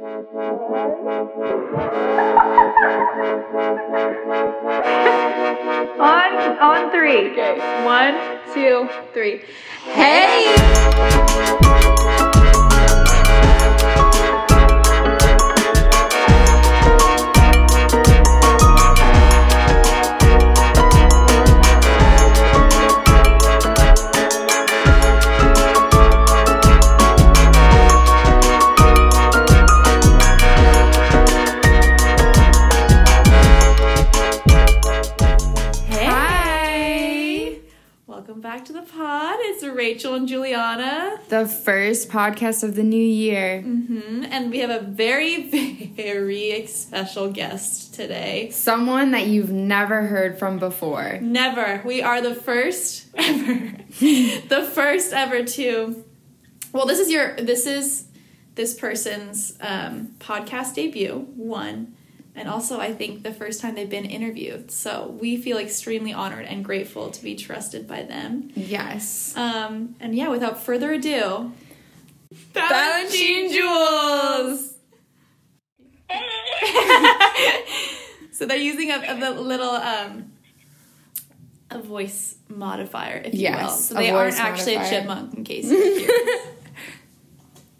On on three. Okay. One, two, three. Hey! Rachel and Juliana. The first podcast of the new year. hmm And we have a very, very special guest today. Someone that you've never heard from before. Never. We are the first ever. the first ever to. Well, this is your. This is this person's um, podcast debut. One. And also, I think the first time they've been interviewed. So we feel extremely honored and grateful to be trusted by them. Yes. Um, and yeah, without further ado, Balanchine Juuls! so they're using a, a little um, a voice modifier, if you Yes, will. So they aren't voice actually a chipmunk, in case you're curious.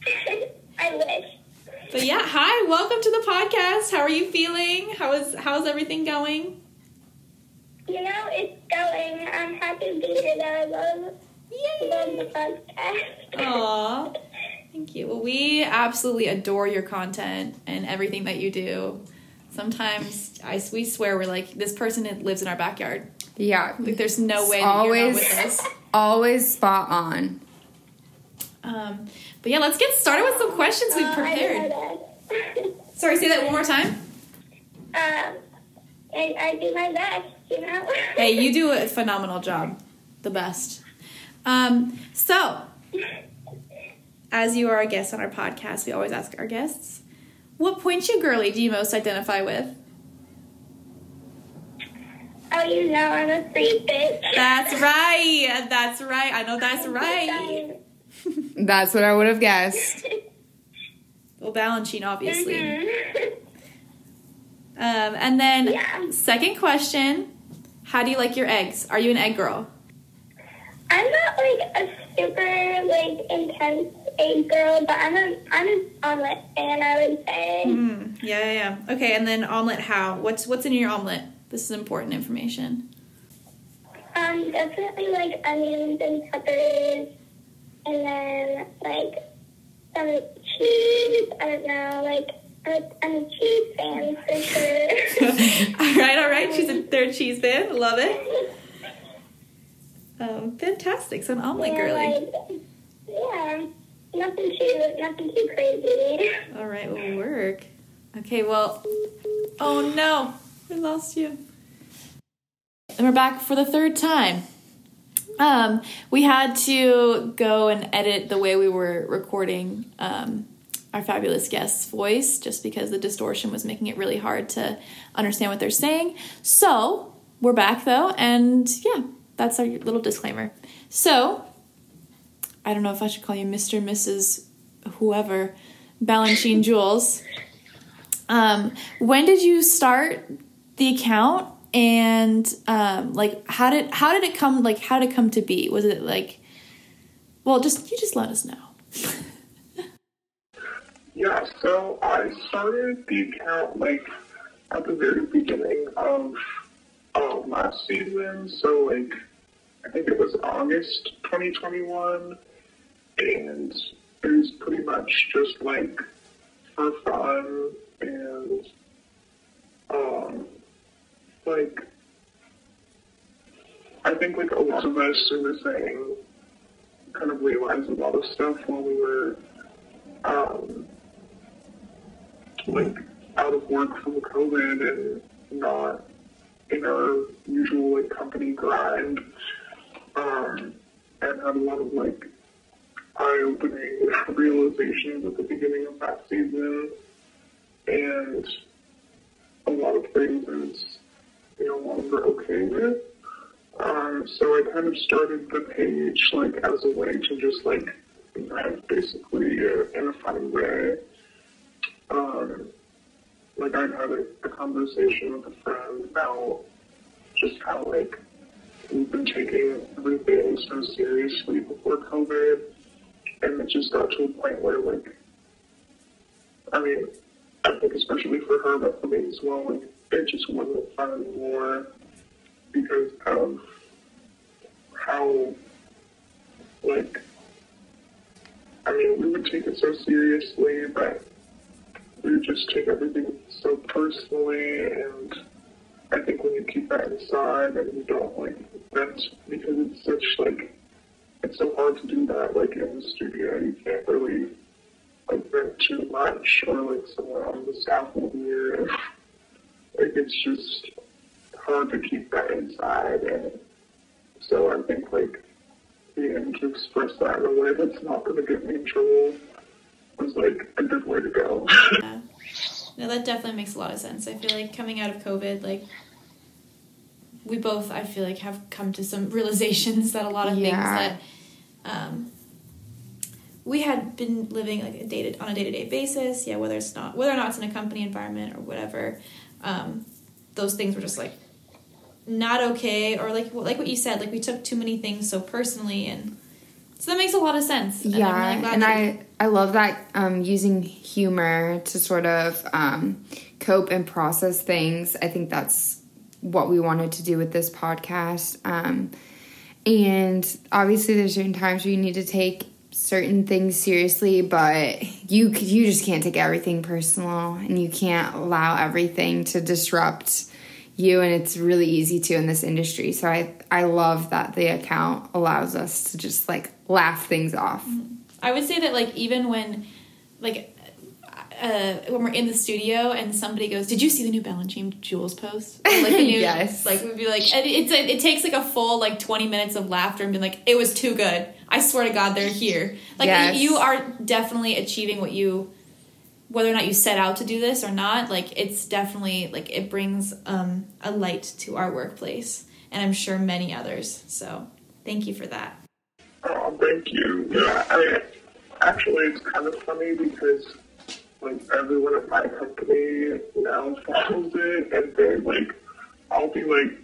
I wish. But yeah, hi, welcome to the podcast. How are you feeling? How is how's everything going? You know, it's going. I'm happy to be here. Though. I love, love the podcast. Aw, thank you. Well, we absolutely adore your content and everything that you do. Sometimes I we swear we're like this person lives in our backyard. Yeah. Like there's no way always, you're not with us. always spot on. Um, but yeah, let's get started with some questions we've Uh, prepared. Sorry, say that one more time. um, I, I do my best, you know. Hey, you do a phenomenal job. The best. Um, so, as you are a guest on our podcast, we always ask our guests, what pointe shoe girly do you most identify with? Oh, you know, I'm a Freed bitch. That's right. That's right. I know that's right. That's what I would have guessed. Well, Balanchine, obviously. Mhm. Um, and then, Yeah. second question How do you like your eggs? Are you an egg girl? I'm not like a super like intense egg girl, but I'm a I'm an omelet fan. I would say. Mm, yeah, yeah, yeah. Okay, and then omelet. How? What's what's in your omelet? This is important information. Um, definitely like onions and peppers, and then like some cheese. I don't know, like I'm a, I'm a cheese fan for sure. all right, all right. She's a third cheese fan. Love it. Um, fantastic. So an omelet yeah, girly. like, yeah, nothing too nothing too crazy. All right, will work. Okay, well. Oh no, we lost you. And we're back for the third time. Um, we had to go and edit the way we were recording um, our fabulous guest's voice just because the distortion was making it really hard to understand what they're saying. So we're back though, and yeah, that's our little disclaimer. So I don't know if I should call you Mr. Mrs. whoever, Balanchine Juuls. Um, when did you start the account? And um, like, how did how did it come? Like, how did it come to be? Was it like, well, just you just let us know. Yeah, so I started the account like at the very beginning of um, last season. So like I think it was August 2021, and it was pretty much just like for fun and um like I think like a lot of us who were saying kind of realized a lot of stuff while we were um, like out of work from COVID and not in our usual like company grind, um, and had a lot of like eye-opening realizations at the beginning of that season, and a lot of things I was no longer okay with. Um, so I kind of started the page like as a way to just like vent basically uh, in a funny way. Um, like I had a, a conversation with a friend about just how like we've been taking everything so seriously before COVID, and it just got to a point where like, I mean, I think especially for her, but for me as well, like it just wasn't fun anymore because of how like I mean, we would take it so seriously, but we just take everything so personally, and I think when you keep that inside and you don't like vent, because it's such like, it's so hard to do that, like in the studio, you can't really like vent too much, or like someone on the staff hear, like it's just hard to keep that inside, and so I think like being to express that in a way that's not going to get me in trouble was like a good way to go. Yeah. No, that definitely makes a lot of sense. I feel like coming out of COVID, like we both, I feel like, have come to some realizations that a lot of Yeah. things that um, we had been living like a dated on a day to day basis. Yeah, whether it's not whether or not it's in a company environment or whatever, um, those things were just like not okay, or like like what you said, like we took too many things so personally, and so that makes a lot of sense. And I'm yeah, really glad and I I love that um, using humor to sort of um, cope and process things. I think that's what we wanted to do with this podcast. Um, and obviously, there's certain times where you need to take certain things seriously, but you you just can't take everything personal, and you can't allow everything to disrupt you and it's really easy to in this industry so i i love that the account allows us to just like laugh things off I would say that like even when like uh, when we're in the studio and somebody goes, "Did you see the new Balanchine Juuls post?" Or, like the new, Yes. Like we'd be like, and it's a, it takes like a full like twenty minutes of laughter and being like, "It was too good." I swear to God, they're here. Like Yes. you are definitely achieving what you, whether or not you set out to do this or not. Like it's definitely like it brings um, a light to our workplace, and I'm sure many others. So thank you for that. Oh, thank you. Yeah, I actually, it's kind of funny because like everyone at my company now follows it, and then like I'll be like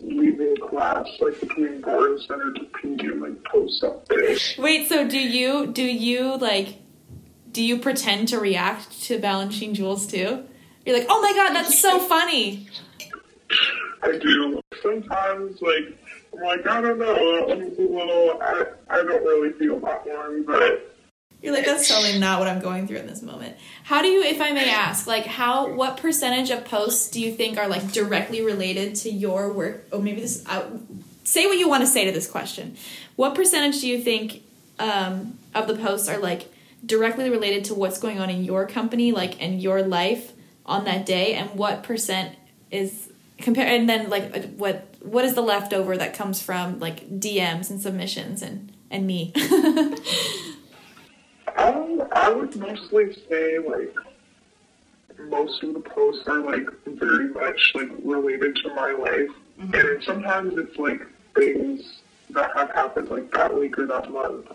leaving class like between Garden Center to PD and like post something. Wait, so do you do you like do you pretend to react to Balanchine Juuls too? You're like, oh my god, that's so funny. I do. Sometimes like I'm like I don't know, one's a little. I I don't really feel that one, but. You're like, that's totally not what I'm going through in this moment. How do you, if I may ask, like how what percentage of posts do you think are like directly related to your work? Or maybe this I, say what you want to say to this question. What percentage do you think um, of the posts are like directly related to what's going on in your company, like in your life on that day, and what percent is compare? And then like what what is the leftover that comes from like DMs and submissions and and me? Um, I would mostly say like most of the posts are like very much like related to my life, and sometimes it's like things that have happened like that week or that month.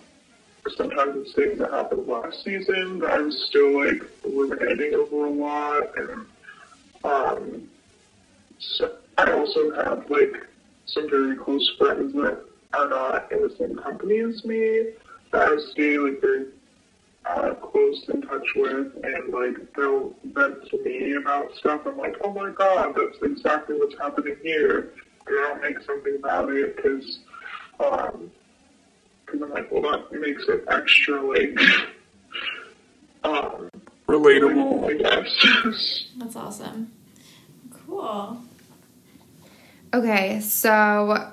Sometimes it's things that happened last season that I'm still like ruminating over a lot, and um, so I also have like some very close friends that are not in the same company as me that I stay like very uh, close in touch with, and like they'll vent to me about stuff. I'm like, oh my god, that's exactly what's happening here, and I'll make something about it because, um, because I'm like, well, that makes it extra like, um, relatable, I guess. That's awesome. Cool. Okay, so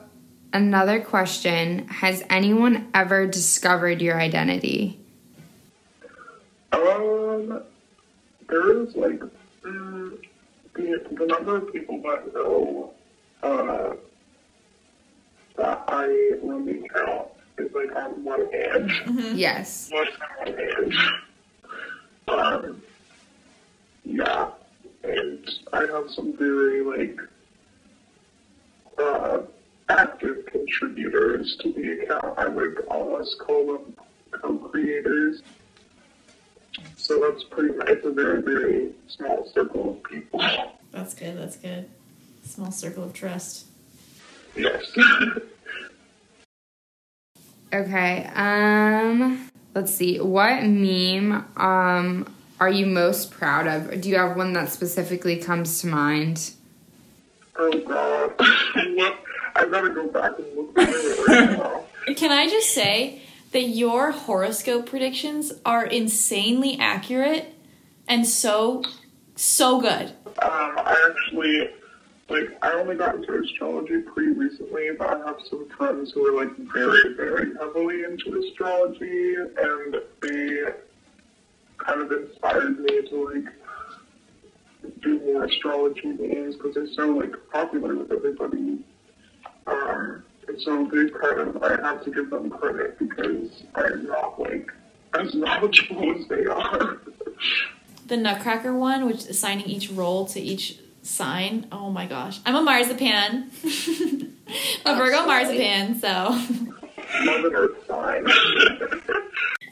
another question Has anyone ever discovered your identity? Um, there is like mm, the, the number of people that know uh, that I run the account is like on one hand, Yes. less than one hand. Um, yeah, and I have some very like uh, active contributors to the account. I would almost call them co-creators. So that's pretty nice. It's a very, very small circle of people. That's good. That's good. Small circle of trust. Yes. Okay. Um let's see. What meme um are you most proud of? Do you have one that specifically comes to mind? oh God. I gotta go back and look at it right. Can I just say that your horoscope predictions are insanely accurate and so so good. Um, I actually, like, I only got into astrology pretty recently, but I have some friends who are, like, very, very heavily into astrology, and they kind of inspired me to, like, do more astrology things because they're so, like, popular with everybody. Um, and so they kind of, I have to give them credit because I'm not, like, as knowledgeable as they are. The Nutcracker one, which assigning each role to each sign. Oh my gosh. I'm a marzipan. a Virgo Absolutely. marzipan, so Mother Earth.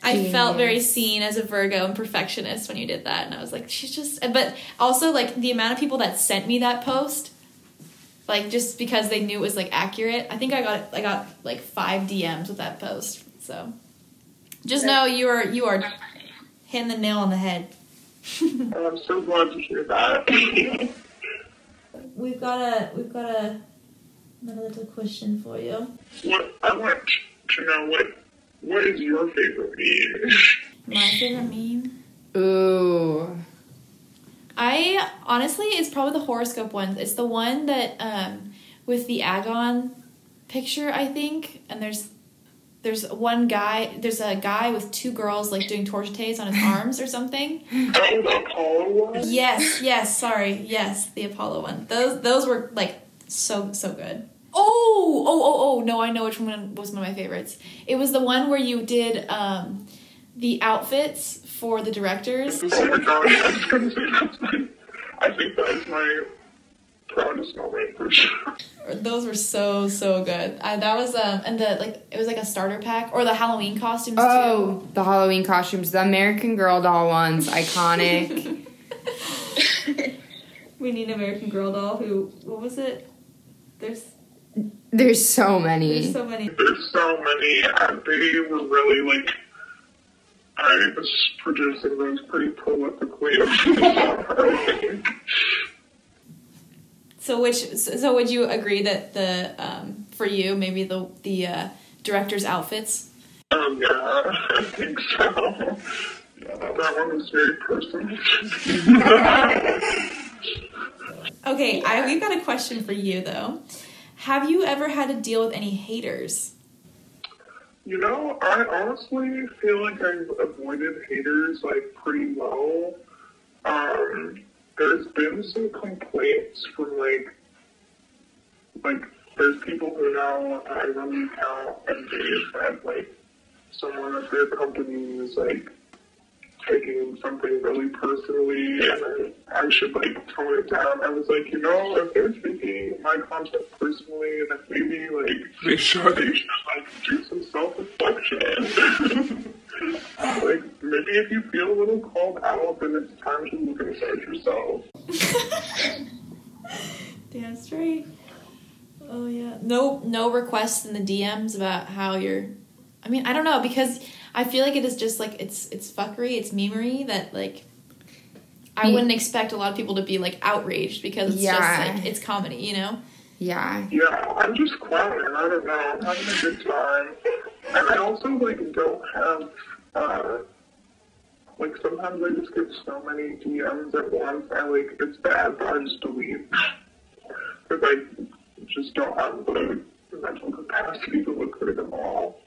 I felt very seen as a Virgo and perfectionist when you did that. And I was like, she's just, but also like the amount of people that sent me that post, like just because they knew it was like accurate. I think I got, I got like five DMs with that post. So just know you are, you are hitting the nail on the head. I'm so glad to hear that. We've got a, we've got a, another little question for you. what I want to know what what is your favorite meme? My favorite meme. Ooh. I honestly, it's probably the horoscope one. It's the one that um, with the Agon picture, I think. And there's there's one guy. There's a guy with two girls like doing torches on his arms or something. The Apollo one. Yes, yes. Sorry, yes, the Apollo one. Those those were like so so good. Oh oh oh oh no! I know which one was one of my favorites. It was the one where you did um, the outfits for the directors. Oh my god! I think that's my. I think that is my for sure. Those were so so good. I, that was um and the like it was like a starter pack or the Halloween costumes Oh, the Halloween costumes, the American Girl doll ones, iconic. We need an American Girl doll. Who what was it? There's There's so many. there's so many. There's so many, and they were really like. I was producing those pretty prolifically over the summer, I think. So which so, would you agree that the um for you maybe the the uh, director's outfits? Um, yeah, I think so. Yeah, that one was very personal. Okay, I we've got a question for you though. Have you ever had to deal with any haters? You know, I honestly feel like I've avoided haters like pretty well. Um, there's been some complaints from like, like there's people who now I run the account and they said like someone at their company is like taking something really personally and I, I should like tone it down. I was like, you know, if they're taking my content personally, then maybe like they should they should like do some self reflection. like maybe if you feel a little called out, then it's time to look inside yourself. Damn straight. Oh yeah. No no requests in the DMs about how you're I mean, I don't know because I feel like it is just like it's it's fuckery, it's memery that like I Yeah. wouldn't expect a lot of people to be like outraged because it's Yeah. just like it's comedy, you know? Yeah. Yeah, I'm just clowning. I don't know. I'm having a good time. And I also like don't have uh like sometimes I just get so many DMs at once. I like it's bad, but I just delete because I just don't have the mental capacity to look through them all.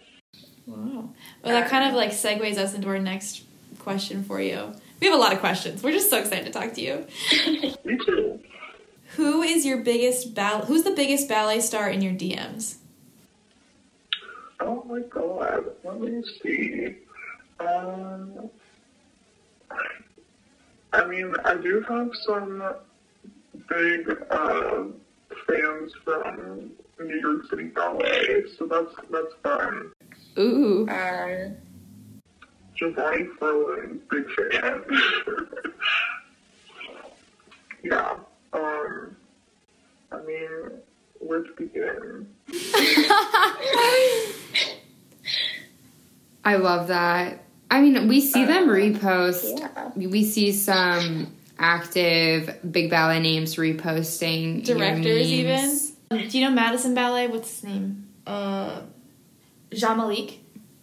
Wow. Well, that kind of like segues us into our next question for you. We have a lot of questions. We're just so excited to talk to you. Me too. Who is your biggest ball? Who's the biggest ballet star in your DMs? Oh my god. Let me see. Um, I mean, I do have some big uh, fans from New York City Ballet, so that's that's fun. Ooh. Um, Giovanni Ferlin, big fan. yeah. Um, where to begin? I love that. I mean, we see them repost. yeah. We see some active big ballet names reposting your Directors, even. Do you know Madison Ballet? What's his name? Uh, Jean Malik.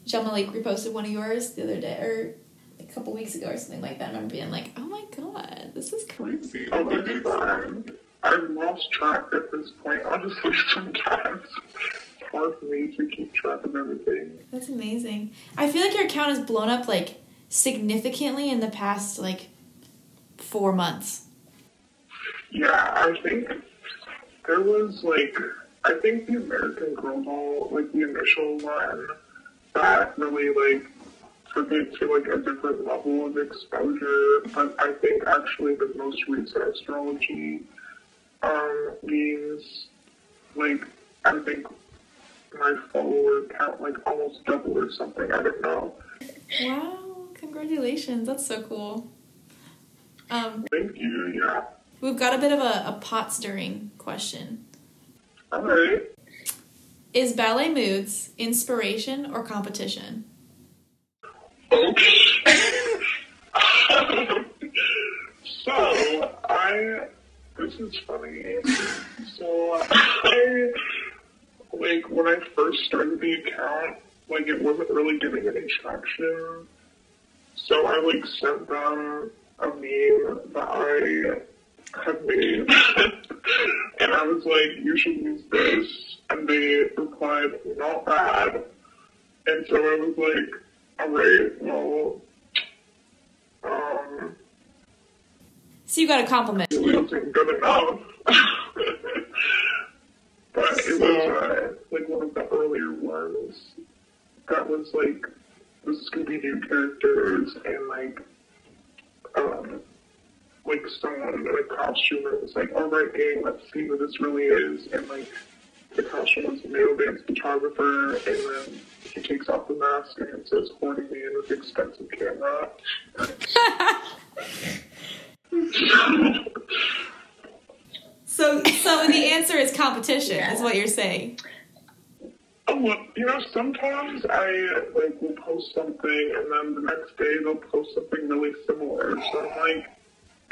Jean Malik reposted one of yours the other day, or a couple weeks ago, or something like that. And I remember being like, "Oh my god, this is crazy." Crazy. Oh my god. I've lost track at this point. Honestly, sometimes it's hard for me to keep track of everything. That's amazing. I feel like your account has blown up like significantly in the past like four months. Yeah, I think there was like I think the American Girl doll, like the initial one, that really like took it to like a different level of exposure. But I think actually the most recent astrology um memes, like I think my follower count like almost doubled or something. I don't know. Wow! Congratulations. That's so cool. Um, Thank you. Yeah. we've got a bit of a, a pot stirring question. All right. Is ballet moods inspiration or competition? Okay. so I this is funny. So I like when I first started the account, like it wasn't really getting any traction. So I like sent them a meme that I had made. and I was like, you should use this. And they replied, not bad. And so I was like, alright, well, um, So you got a compliment. Wasn't good enough. but it was uh, like one of the earlier ones that was like the Scooby Doo characters and like um like someone in a costume that was like, alright gang, let's see who this really is and like the costume was a male dance photographer and then he takes off the mask and it says horny man with expensive camera. So, so the answer is competition, is what you're saying. Oh, well, you know, sometimes I like will post something and then the next day they'll post something really similar. So I'm like,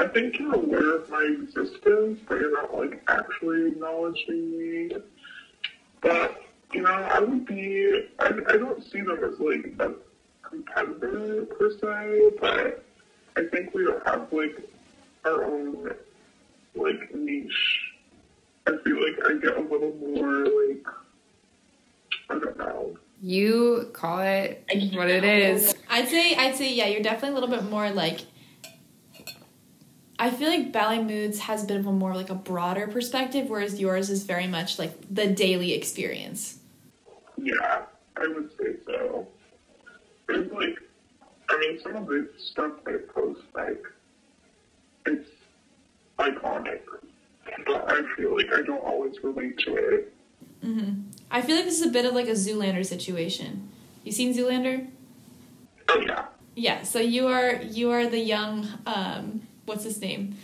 I think you're aware of my existence, but you're not like actually acknowledging me. But you know, I would be. I, I don't see them as like a competitor per se, but I think we have like our own like niche. I feel like I get a little more like I don't know. You call it what it is. I'd say, I'd say, yeah, you're definitely a little bit more like. I feel like Ballet Moods has a bit of a more like a broader perspective, whereas yours is very much like the daily experience. Yeah, I would say so. It's like, I mean, some of the stuff they post, like, it's iconic, but I feel like I don't always relate to it. Mhm. I feel like this is a bit of like a Zoolander situation. You seen Zoolander? Oh yeah, Yeah. So you are you are the young um, what's his name,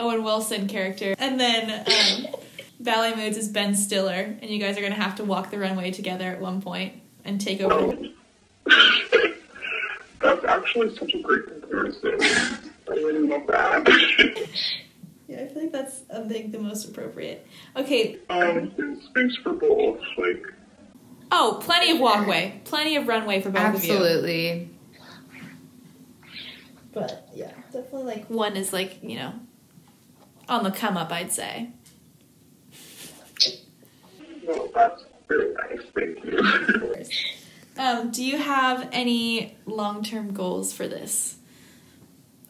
Owen Wilson character, and then um, Ballet Moods is Ben Stiller, and you guys are gonna have to walk the runway together at one point and take over. that's actually such a great comparison. I really love that. Yeah, I feel like that's I think the most appropriate. Okay. um, there's space for both. Like, Oh, plenty of walkway, plenty of runway for both of you. Absolutely. But yeah, definitely like one is like you know on the come up. I'd say. well, that's very nice. Thank you. Um, do you have any long term goals for this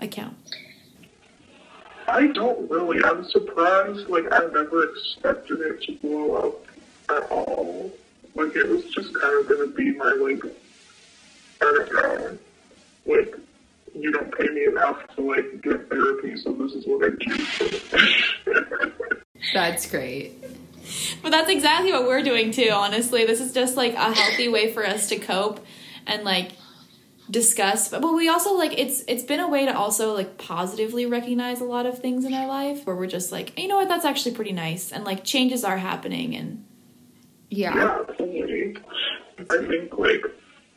account? I don't really. I'm surprised. Like I never expected it to blow up at all. Like it was just kind of gonna be my like I don't know. Like you don't pay me enough to like get therapy, so this is what I do. That's great. But that's exactly what we're doing too, honestly. This is just like a healthy way for us to cope and like discuss but we also like it's it's been a way to also like positively recognize a lot of things in our life where we're just like you know what that's actually pretty nice and like changes are happening and Yeah. Yeah, absolutely. I think like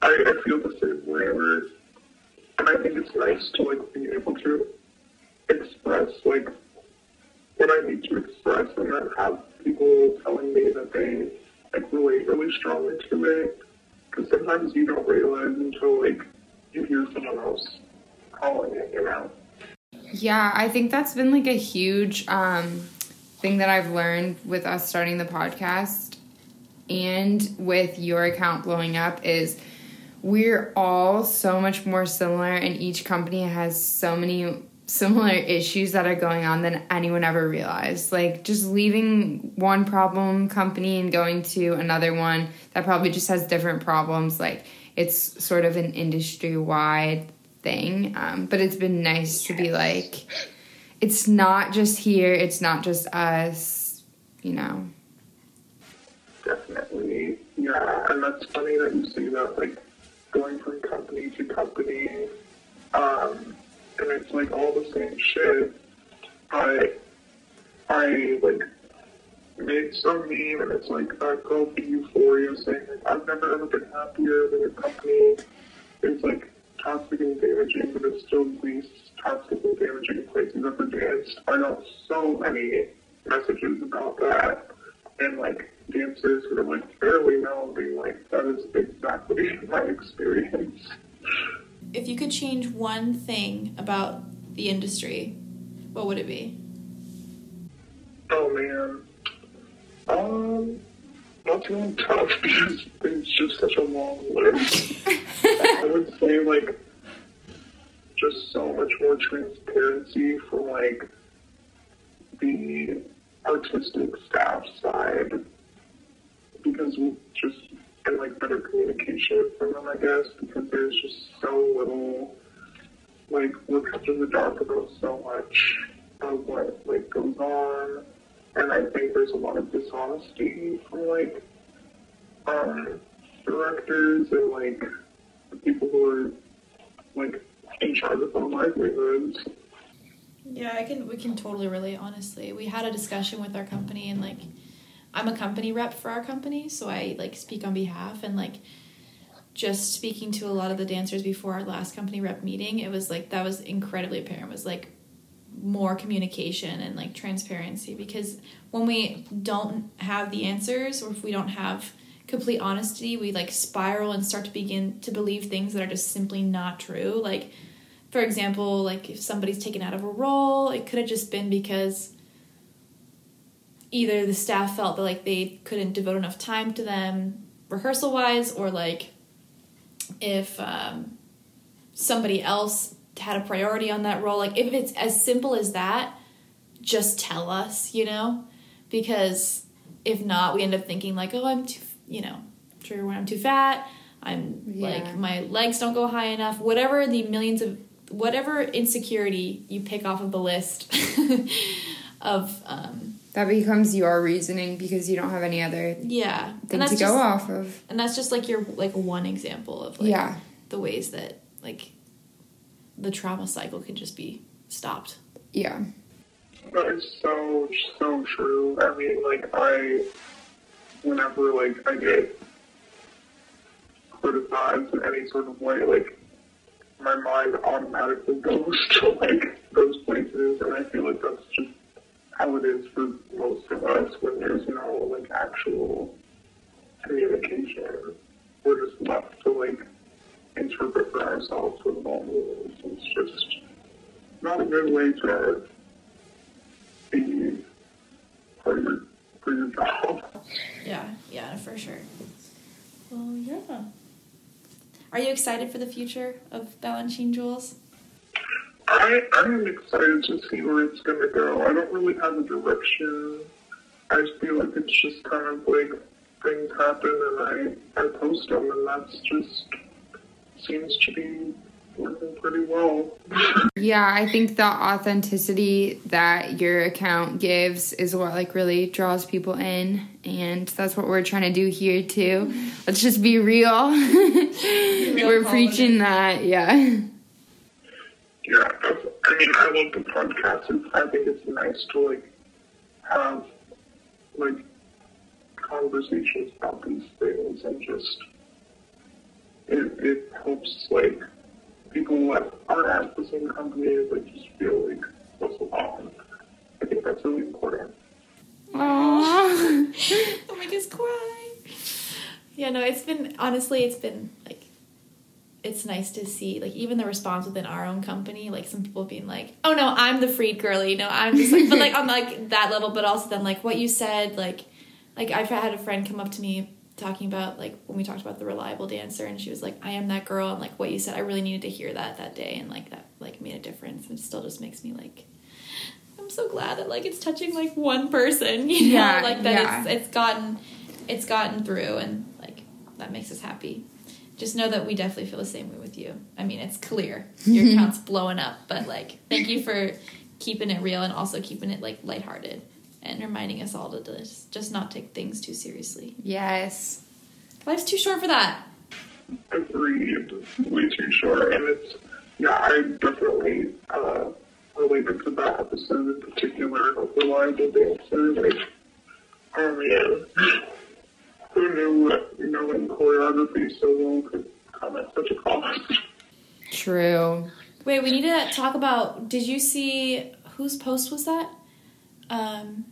I, I feel the same way where and I think it's nice to like be able to express like what I need to express and then have people telling me that they like relate really strongly to it. Because sometimes you don't realize until like calling it. Yeah, I think that's been like a huge um, thing that I've learned with us starting the podcast and with your account blowing up is we're all so much more similar and each company has so many similar issues that are going on than anyone ever realized. Like just leaving one problem company and going to another one that probably just has different problems. Like it's sort of an industry wide thing. Um, but it's been nice to be like, it's not just here, it's not just us, you know. Definitely, yeah, and that's funny that you say that, like going from company to company, um, and it's like all the same shit. I, I like made some meme, and it's like that girl from Euphoria saying like I've never ever been happier than a company. It's like toxic and damaging, but it's still the least toxic and damaging places ever danced. I got so many messages about that and like dancers who are like fairly known being like that is exactly my experience. if you could change one thing about the industry what would it be Oh man. Um really tough because it's just such a long list. I would say like just so much more transparency from like the artistic staff side because we just get like better communication from them I guess because there's just so little like we're kept in the dark about so much of what like goes on and I think there's a lot of dishonesty from like um directors and like people who are like in charge of our livelihoods. Yeah, I can. We can totally relate. Honestly, we had a discussion with our company, and like, I'm a company rep for our company, so I like speak on behalf, and like, just speaking to a lot of the dancers before our last company rep meeting, it was like that was incredibly apparent. It was like more communication and like transparency because when we don't have the answers or if we don't have complete honesty, we like spiral and start to begin to believe things that are just simply not true. Like for example, like if somebody's taken out of a role, it could have just been because either the staff felt that like they couldn't devote enough time to them rehearsal wise, or like if um, somebody else had a priority on that role. Like if it's as simple as that, just tell us, you know, because if not, we end up thinking like, oh, I'm too, you know, trigger when I'm too fat. I'm Yeah. like my legs don't go high enough. Whatever the millions of whatever insecurity you pick off of the list of um, That becomes your reasoning because you don't have any other yeah, thing to just, go off of. and that's just like your like one example of like Yeah. the ways that like the trauma cycle can just be stopped. Yeah. That is so so true. I mean, like I, whenever like I get criticized in any sort of way, like my mind automatically goes to like those places, and I feel like that's just how it is for most of us when there's no like actual communication. We're just left to like interpret for ourselves with all moves. It's just not a good way to be for your for your job. Yeah, yeah, for sure. Well, yeah. Are you excited for the future of Balanchine Juuls? I I am excited to see where it's gonna go. I don't really have a direction. I just feel like it's just kind of like things happen and I I post them and that's just seems to be working pretty well. Yeah, I think the authenticity that your account gives is what like really draws people in, and that's what we're trying to do here too. Let's just be real. we're preaching that, yeah. Yeah, I mean, I love the podcast. It's, I think it's nice to like have like conversations about these things and just it, it helps like people that aren't at the same company but just feel like what's along. I think that's really important. Aww. Oh my just cry. Yeah, no, it's been honestly, it's been like it's nice to see like even the response within our own company, like some people being like, "Oh no, I'm the freed girly." No, I'm just like, but like on like that level, but also then like what you said, like, like I've had a friend come up to me talking about like when we talked about the reliable dancer, and she was like, "I am that girl," and like what you said, I really needed to hear that that day, and like that like made a difference, and it still just makes me like. I'm so glad that like it's touching like one person, you know, Yeah, like that yeah. it's it's gotten it's gotten through and like that makes us happy. Just know that we definitely feel the same way with you. I mean, it's clear your mm-hmm. account's blowing up, but like thank you for keeping it real and also keeping it like lighthearted and reminding us all to just just not take things too seriously. Yes. Life's too short for that. Agreed. Way too short. And it's, yeah, I definitely uh, related to that episode in particular of Reliable Dancer. Like, oh man, who knew knowing choreography so well could come at such a cost? True. Wait, we need to talk about did you see whose post was that? Um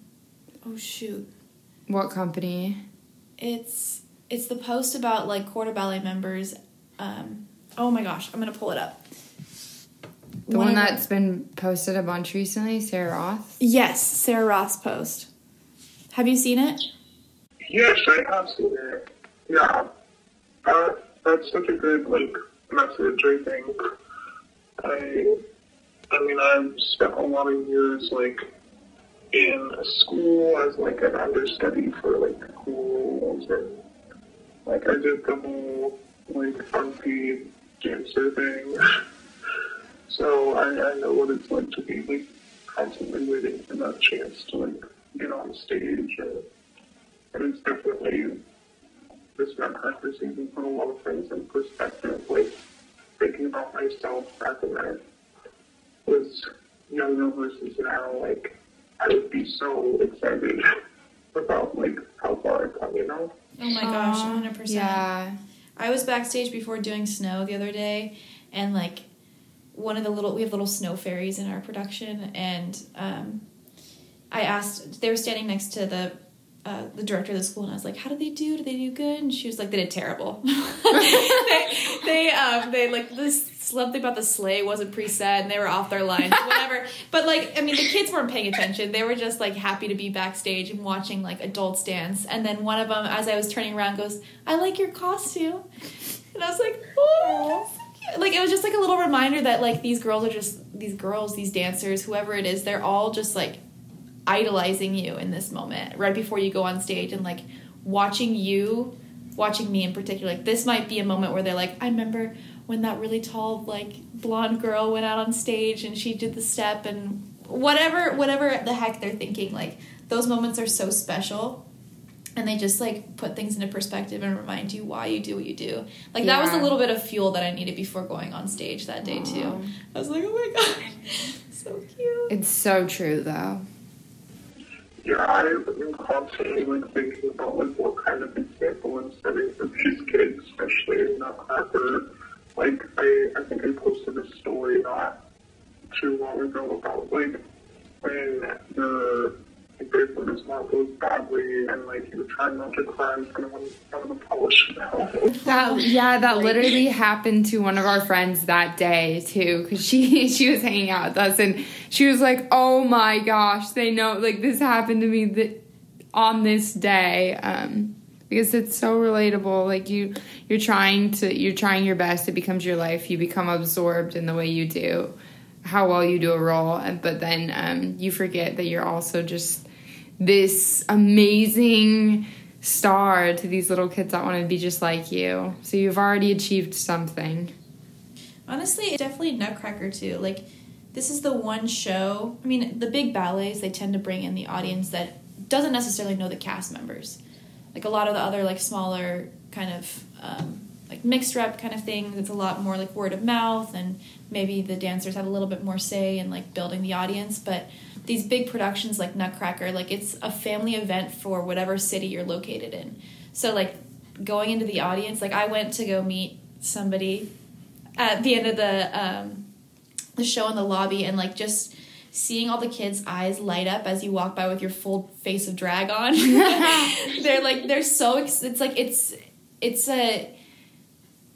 oh shoot. What company? It's it's the post about like corps de ballet members. Um, oh my gosh, I'm gonna pull it up. The one, of that's been posted a bunch recently, Sarah Roth. yes, Sarah Ross post. Have you seen it? Yes, I have seen it. Yeah, uh, that's such a good like message. I think. I, I mean, I've spent a lot of years like in school as like an understudy for like schools and like I did the whole like unpaid dancer thing. so I, I know what it's like to be like constantly waiting for that chance to like get on stage and it's definitely this not conversation put a lot of things in perspective. Like thinking about myself back when I was younger versus now, like I would be so excited about like how far I've come, you know? Oh my gosh, 100%. Yeah. I was backstage before doing snow the other day, and like one of the little we have little snow fairies in our production, and um, I asked they were standing next to the. Uh, the director of the school and I was like, "How did they do? Did they do good?" And she was like, "They did terrible. they, they, um, they like this something about the sleigh wasn't preset and they were off their lines, whatever. But like, I mean, the kids weren't paying attention. They were just like happy to be backstage and watching like adults dance. And then one of them, as I was turning around, goes, "I like your costume," and I was like, "Oh." so. Like it was just like a little reminder that like these girls are just these girls, these dancers, whoever it is, they're all just like idolizing you in this moment right before you go on stage and like watching you watching me in particular like this might be a moment where they're like i remember when that really tall like blonde girl went out on stage and she did the step and whatever whatever the heck they're thinking like those moments are so special. And they just like put things into perspective and remind you why you do what you do. Like that was a little bit of fuel that i needed before going on stage that day too. I was like oh my god. So cute. It's so true, though. Yeah, I've constantly like thinking about like what kind of example I'm setting for these kids, especially in Nutcracker. Like yeah, that literally happened to one of our friends that day too, because she she was hanging out with us and she was like, "Oh my gosh, they know like this happened to me th- on this day." Um, because it's so relatable. Like you, you're trying to you're trying your best. It becomes your life. You become absorbed in the way you do, how well you do a role, and- but then um, you forget that you're also just this amazing star to these little kids that want to be just like you. So you've already achieved something. Honestly, it's definitely Nutcracker too. Like, this is the one show. I mean, the big ballets they tend to bring in the audience that doesn't necessarily know the cast members. Like a lot of the other like smaller kind of um, like mixed rep kind of things. It's a lot more like word of mouth, and maybe the dancers have a little bit more say in like building the audience. But these big productions like Nutcracker, like it's a family event for whatever city you're located in. So like going into the audience, like I went to go meet somebody at the end of the um, the show in the lobby, and like just seeing all the kids' eyes light up as you walk by with your full face of drag on. they're like they're so ex- it's like it's it's a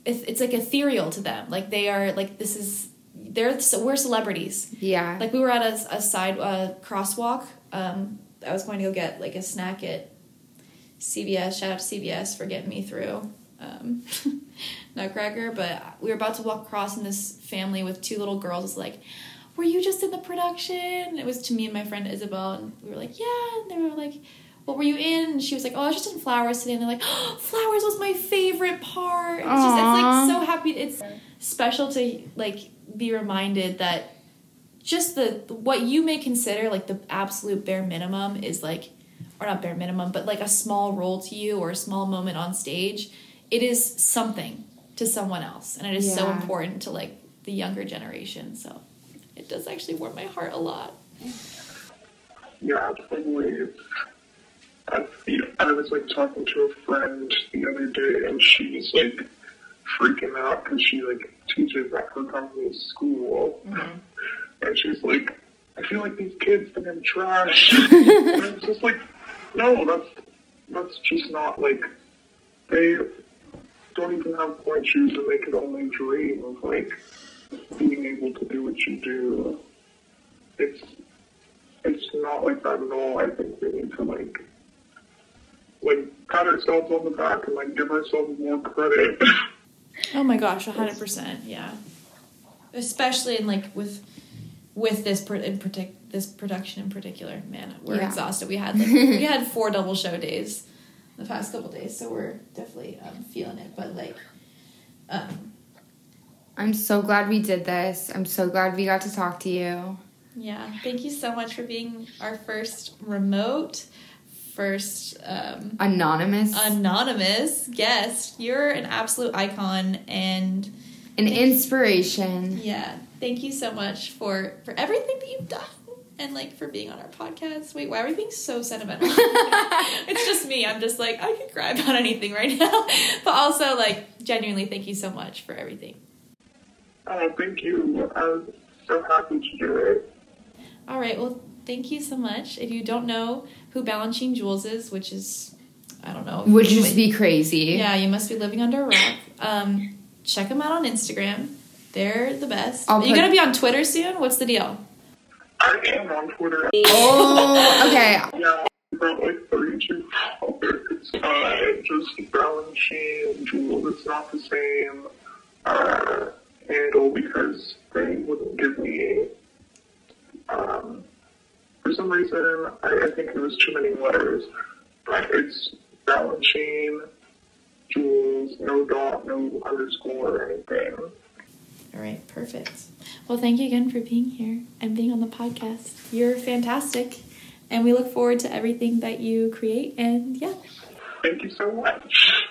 it's, it's like ethereal to them. Like they are like this is they're we're celebrities. Yeah. Like we were at a, a side uh, crosswalk. Um, I was going to go get like a snack at CVS. Shout out to CVS for getting me through um, Nutcracker. But we were about to walk across, and this family with two little girls was like, "Were you just in the production?" It was to me and my friend Isabel, and we were like, "Yeah." And they were like, "What were you in?" And she was like, "Oh, I was just in flowers today." And they're like, oh, "Flowers was my favorite part." It's just it's like so happy. It's special to like be reminded that just the what you may consider like the absolute bare minimum is like or not bare minimum but like a small role to you or a small moment on stage it is something to someone else and it is so important to like the younger generation so it does actually warm my heart a lot Yeah, absolutely. I, I was like talking to a friend the other day, and she was like freaking out because she like teaches at her company's school, mm-hmm. and she's like, "I feel like these kids think I'm trash." and it's just like, no, that's that's just not like they don't even have pointe shoes, and they could only dream of like being able to do what you do. It's it's not like that at all. I think we need to like like pat ourselves on the back and like give ourselves more credit. oh my gosh 100% yeah especially in like with with this pro- in partic- this production in particular man we're Yeah. exhausted we had like we had four double show days the past couple days so we're definitely um, feeling it but like um I'm so glad we did this. I'm so glad we got to talk to you. Yeah, thank you so much for being our first remote, first um, Anonymous. anonymous guest. You're an absolute icon, and An inspiration. yeah, thank you so much for for everything that you've done. And like for being on our podcast. Wait, why are we being so sentimental? it's just me. I'm just like I could cry about anything right now. But also like genuinely, thank you so much for everything. oh, thank you. I'm so happy to do it. All right. Well, thank you so much. If you don't know who Balanchine Juuls is, which is, I don't know. Would just be crazy. Yeah, you must be living under a rock. Um, check them out on Instagram. They're the best. I'll Are you put- gonna be on Twitter soon? What's the deal? I am on Twitter. Oh, okay. Yeah, about like 32 followers. Uh, just Balanchine, Jewel, it's not the same uh, handle because they wouldn't give me. Um, for some reason, I, I think it was too many letters, but it's Balanchine, Juuls, no dot, no underscore, or anything. All right, perfect. Well, thank you again for being here and being on the podcast. You're fantastic, and we look forward to everything that you create. And yeah, Thank you so much.